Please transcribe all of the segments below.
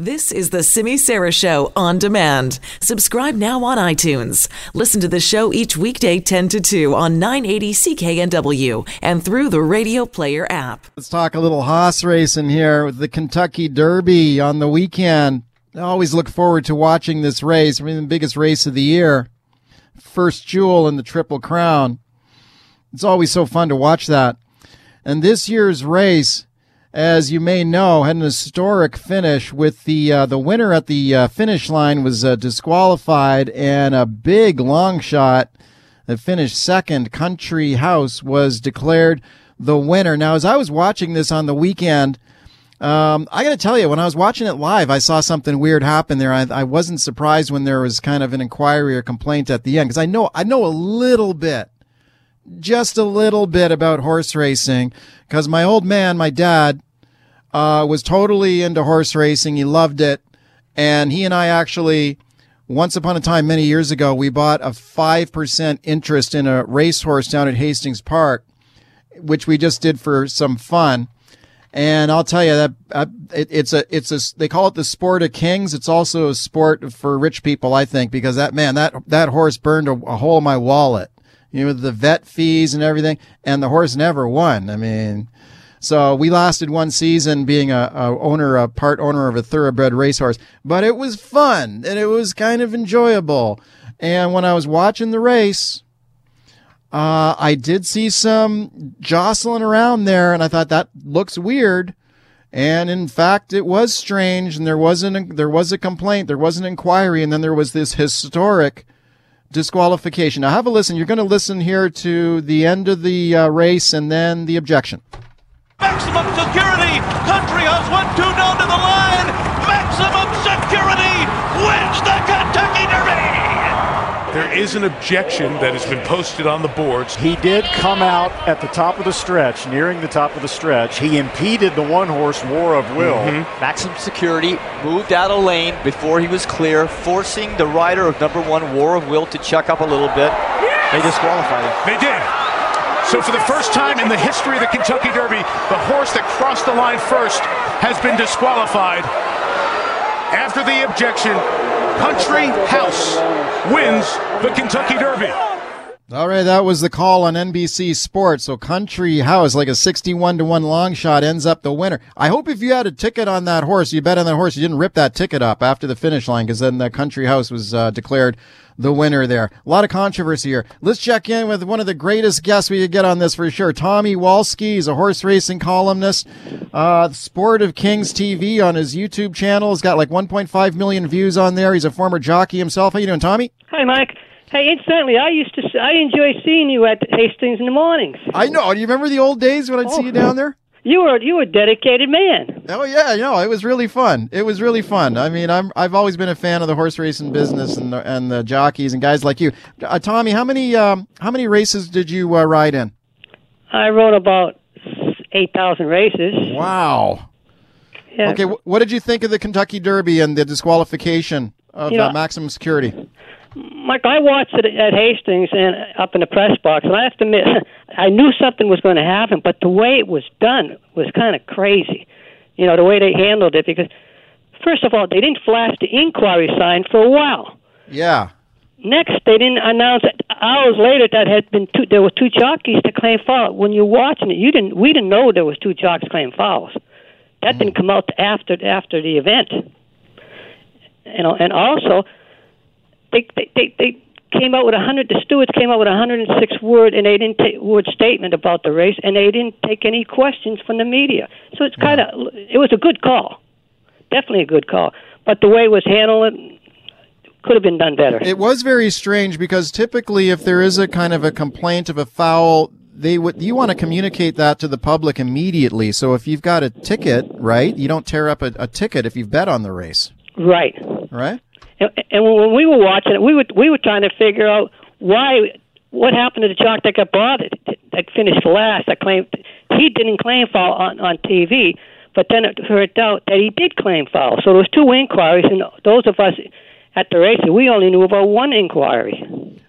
This is the Simi Sara Show on demand. Subscribe now on iTunes. Listen to the show each weekday 10 to 2 on 980 CKNW and through the Radio Player app. Let's talk a little horse racing here with the Kentucky Derby on the weekend. I always look forward to watching this race. I mean, the biggest race of the year. First jewel in the Triple Crown. It's always so fun to watch that. And this year's race, as you may know, had an historic finish with the uh, the winner at the uh, finish line was uh, disqualified, and a big long shot that finished second, Country House, was declared the winner. Now, as I was watching this on the weekend, um, I got to tell you, when I was watching it live, I saw something weird happen there. I, I wasn't surprised when there was kind of an inquiry or complaint at the end because I know I know a little bit just a little bit about horse racing because my old man, my dad, uh, was totally into horse racing. He loved it. And he and I actually, once upon a time, many years ago, we bought a 5% interest in a racehorse down at Hastings Park, which we just did for some fun. And I'll tell you that uh, it, it's a, it's a, they call it the sport of kings. It's also a sport for rich people, I think, because that man, that, that horse burned a, a hole in my wallet you know, the vet fees and everything. And the horse never won. I mean, so we lasted one season being a, a, owner, a part owner of a thoroughbred racehorse, but it was fun and it was kind of enjoyable. And when I was watching the race, uh, I did see some jostling around there, and I thought that looks weird. And in fact, it was strange, and there wasn't there was a complaint, there was an inquiry, and then there was this historic disqualification. Now, have a listen. You're going to listen here to the end of the uh, race and then the objection. Maximum security. Country has one, two down to the line. Maximum security wins the Kentucky Derby. There is an objection that has been posted on the boards. He did come out at the top of the stretch, nearing the top of the stretch. He impeded the one horse War of Will. Mm-hmm. Maximum security moved out of lane before he was clear, forcing the rider of number one War of Will to chuck up a little bit. They disqualified him. They did. So for the first time in the history of the Kentucky Derby, the horse that crossed the line first has been disqualified. After the objection, Country House wins the Kentucky Derby. All right, that was the call on NBC Sports. So Country House, like a 61 to 1 long shot, ends up the winner. I hope if you had a ticket on that horse, you bet on that horse, you didn't rip that ticket up after the finish line because then the Country House was uh, declared the winner there. A lot of controversy here. Let's check in with one of the greatest guests we could get on this for sure. Tommy Wolski is a horse racing columnist, uh, Sport of Kings TV on his YouTube channel. He's got like 1.5 million views on there. He's a former jockey himself. How you doing, Tommy? Hi, Mike. Hey, incidentally, I used to I enjoy seeing you at Hastings in the mornings. I know. Do you remember the old days when I'd oh. see you down there? You were you were a dedicated man. Oh yeah, you know it was really fun. It was really fun. I mean, I'm I've always been a fan of the horse racing business and the, and the jockeys and guys like you. Uh, Tommy, how many um, how many races did you uh, ride in? I rode about eight thousand races. Wow. Yeah. Okay, wh- what did you think of the Kentucky Derby and the disqualification of you know, uh, maximum security? Mike, I watched it at Hastings and up in the press box, and I have to admit, I knew something was going to happen, but the way it was done was kind of crazy. You know, the way they handled it, because first of all, they didn't flash the inquiry sign for a while. Yeah. Next, they didn't announce it hours later that had been two. There were two jockeys to claim foul. When you're watching it, you didn't. We didn't know there was two jockeys claim fouls. That mm. didn't come out after after the event. You know, and also they they they, they came out with a hundred. The stewards came out with a hundred and six word and they didn't take word statement about the race, and they didn't take any questions from the media. So it's kind of it was a good call, definitely a good call. But the way it was handled could have been done better. It was very strange because typically, if there is a kind of a complaint of a foul, they would you want to communicate that to the public immediately. So if you've got a ticket, right, you don't tear up a, a ticket if you've bet on the race. Right. Right. And, and when we were watching it, we were we were trying to figure out why what happened to the jock that got bothered that finished last. That claimed he didn't claim foul on on TV, but then it turned out that he did claim foul. So there was two inquiries, and those of us at the race, we only knew about one inquiry.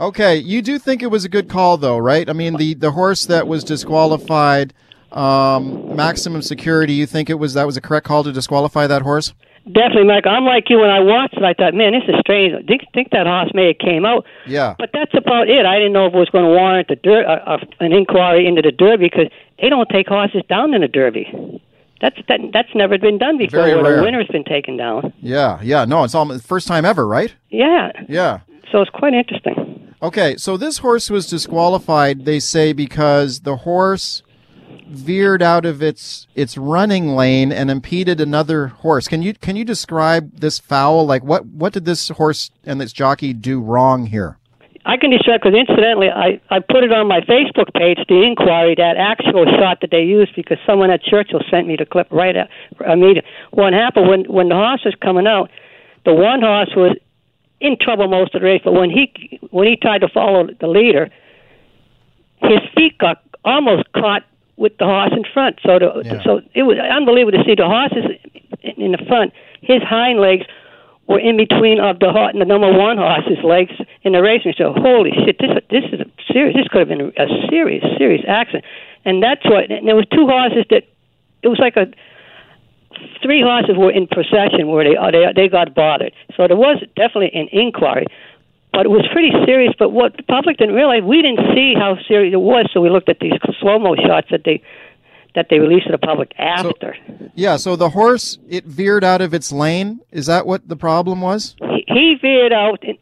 Okay, you do think it was a good call, though, right? I mean, the the horse that was disqualified, um, maximum security. You think it was that was a correct call to disqualify that horse? Definitely, Mike. I'm like you when I watched it. I thought, man, this is strange. I think, think that horse may have came out. Yeah. But that's about it. I didn't know if it was going to warrant the der- uh, an inquiry into the Derby because they don't take horses down in the Derby. That's that, that's never been done before. Very where rare. the winner's been taken down. Yeah, yeah. No, it's almost first time ever, right? Yeah. Yeah. So it's quite interesting. Okay, so this horse was disqualified, they say, because the horse veered out of its its running lane and impeded another horse. Can you can you describe this foul? Like what what did this horse and this jockey do wrong here? I can describe because incidentally, I I put it on my Facebook page, the inquiry, that actual shot that they used because someone at Churchill sent me the clip right at I what happened when when the horse was coming out, the one horse was in trouble most of the race, but when he when he tried to follow the leader, his feet got almost caught with the horse in front. So the, Yeah. so it was unbelievable to see the horses in the front. His hind legs were in between of the horse, the number one horse's legs in the race. And so, holy shit, this this is a serious. This could have been a serious, serious accident. And that's what. And there was two horses that it was like a three horses were in procession where they they they got bothered. So there was definitely an inquiry, but it was pretty serious. But what the public didn't realize, we didn't see how serious it was. So we looked at these slow mo shots that they that they released to the public after. Yeah, so the horse it veered out of its lane. Is that what the problem was? he, he veered out in,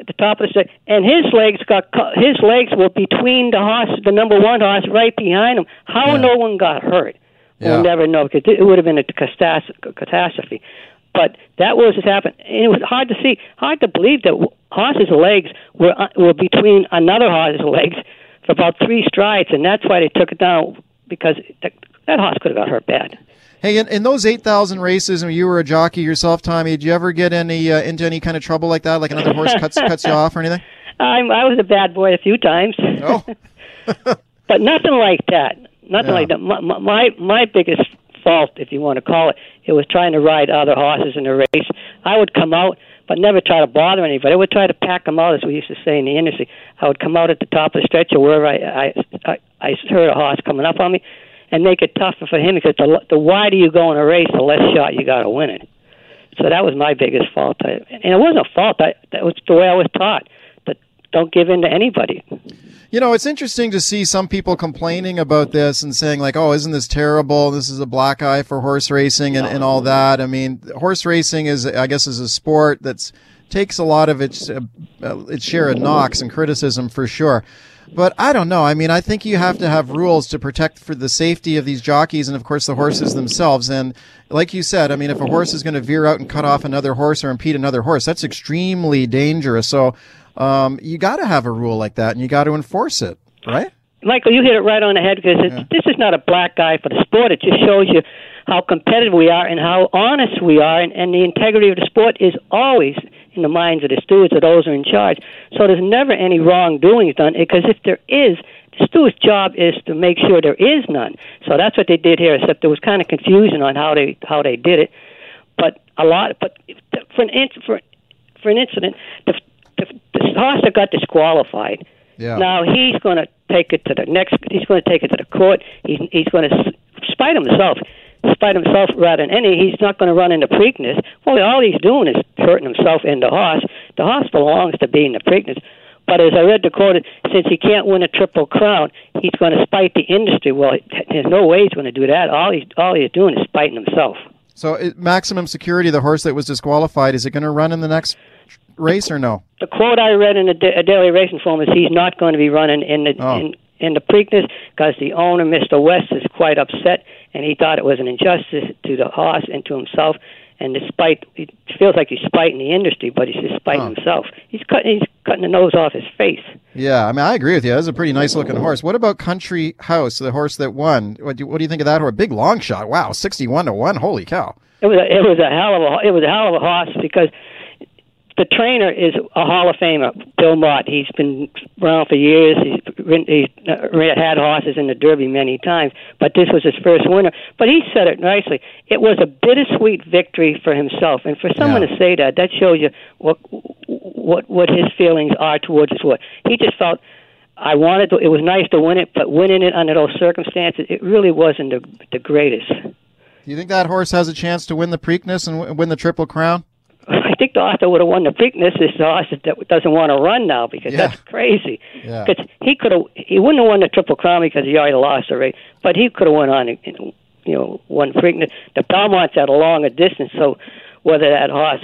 at the top of the stage, and his legs got cut. His legs were between the horse, the number one horse, right behind him. How Yeah. no one got hurt, Yeah. we'll never know because it would have been a catastrophe. But that was what happened, and it was hard to see, hard to believe that horse's legs were uh, were between another horse's legs for about three strides, and that's why they took it down because that, that horse could have got hurt bad. Hey, in, in those eight thousand races, and you were a jockey yourself, Tommy, did you ever get any uh, into any kind of trouble like that? Like another horse cuts cuts you off or anything? I'm, I was a bad boy a few times. Oh, but nothing like that. Nothing Yeah. like that. My, my my biggest fault, if you want to call it, it was trying to ride other horses in the race. I would come out, but never try to bother anybody. I would try to pack them out, as we used to say in the industry. I would come out at the top of the stretch or wherever I I I, I heard a horse coming up on me, and make it tougher for him because the the wider you go in a race, the less shot you got to win it. So that was my biggest fault, I, and it wasn't a fault. I, that was the way I was taught. That don't give in to anybody. You know, it's interesting to see some people complaining about this and saying like, "Oh, isn't this terrible? This is a black eye for horse racing and, and all that." I mean, horse racing is, I guess, is a sport that's takes a lot of its uh, uh, its share of knocks and criticism for sure. But I don't know. I mean, I think you have to have rules to protect for the safety of these jockeys and, of course, the horses themselves. And like you said, I mean, if a horse is going to veer out and cut off another horse or impede another horse, that's extremely dangerous. So um, you got to have a rule like that, and you got to enforce it, right? Michael, you hit it right on the head because it's this is not a black guy for the sport. It just shows you how competitive we are and how honest we are, and, and the integrity of the sport is always in the minds of the stewards or those who are in charge. So there's never any wrongdoings done because if there is, the steward's job is to make sure there is none. So that's what they did here. Except there was kind of confusion on how they how they did it, but a lot. But for an for for an incident, the, the, the horse that got disqualified. Yeah. Now he's going to take it to the next. He's going to take it to the court. He's he's going to spite himself, spite himself rather than any. He's not going to run into Preakness. Well, all he's doing is hurting himself and the horse. The horse belongs to being the Preakness. But as I read the quote, since he can't win a triple crown, he's going to spite the industry. Well, there's no way he's going to do that. All he's all he's doing is spiting himself. So it, maximum security, the horse that was disqualified, is it going to run in the next race or no? the quote I read in the da- Daily Racing Form is he's not going to be running in the Oh. in, in the Preakness because the owner, Mr. West, is quite upset and he thought it was an injustice to the horse and to himself. And despite it feels like he's spiting the industry, but he's just spiting Huh. himself. He's cutting he's cutting the nose off his face. Yeah, I mean, I agree with you. That's a pretty nice looking horse. What about Country House, the horse that won? What do, what do you think of that horse? Big long shot. Wow, sixty-one to one. Holy cow! It was a, it was a hell of a it was a hell of a horse because the trainer is a Hall of Famer, Bill Mott. He's been around for years. He's, he's uh, had horses in the Derby many times, but this was his first winner. But he said it nicely. It was a bittersweet victory for himself, and for someone Yeah. to say that, that shows you what what what his feelings are towards his horse. He just felt. I wanted to. It was nice to win it, but winning it under those circumstances, it really wasn't the the greatest. Do you think that horse has a chance to win the Preakness and win the Triple Crown? I think the author would have won the Preakness. This horse that doesn't want to run now because Yeah. that's crazy. Yeah. Because he could have, he wouldn't have won the Triple Crown because he already lost the race, but he could have went on, you know, won Preakness. The Belmont's at a longer distance, so whether that horse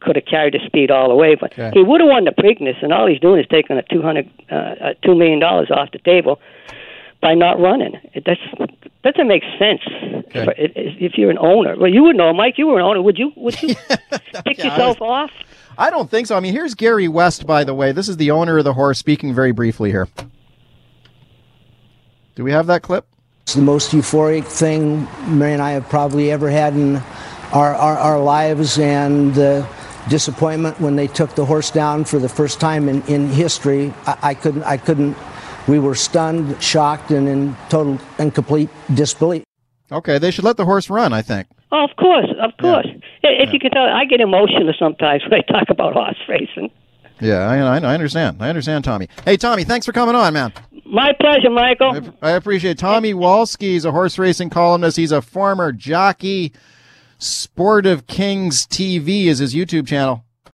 could have carried the speed all the way, but Okay. he would have won the Preakness, and all he's doing is taking a two hundred, uh, two million dollars off the table by not running. It that's, doesn't make sense for, it, it- if you're an owner. Well, you would know, Mike. You were an owner. Would you? Would you pick Yeah, I yourself off? I don't think so. I mean, here's Gary West, by the way. This is the owner of the horse speaking very briefly here. Do we have that clip? It's the most euphoric thing Mary and I have probably ever had in our, our, our lives, and the disappointment when they took the horse down for the first time in, in history. I, I couldn't, I couldn't. We were stunned, shocked, and in total and complete disbelief. Okay, they should let the horse run, I think. Oh, of course, of course. If you can tell, I get emotional sometimes when I talk about horse racing. Yeah, I, I, I understand. I understand, Tommy. Hey, Tommy, thanks for coming on, man. My pleasure, Michael. I appreciate it. Tommy Wolski is a horse racing columnist. He's a former jockey. Sport of Kings TV is his YouTube channel.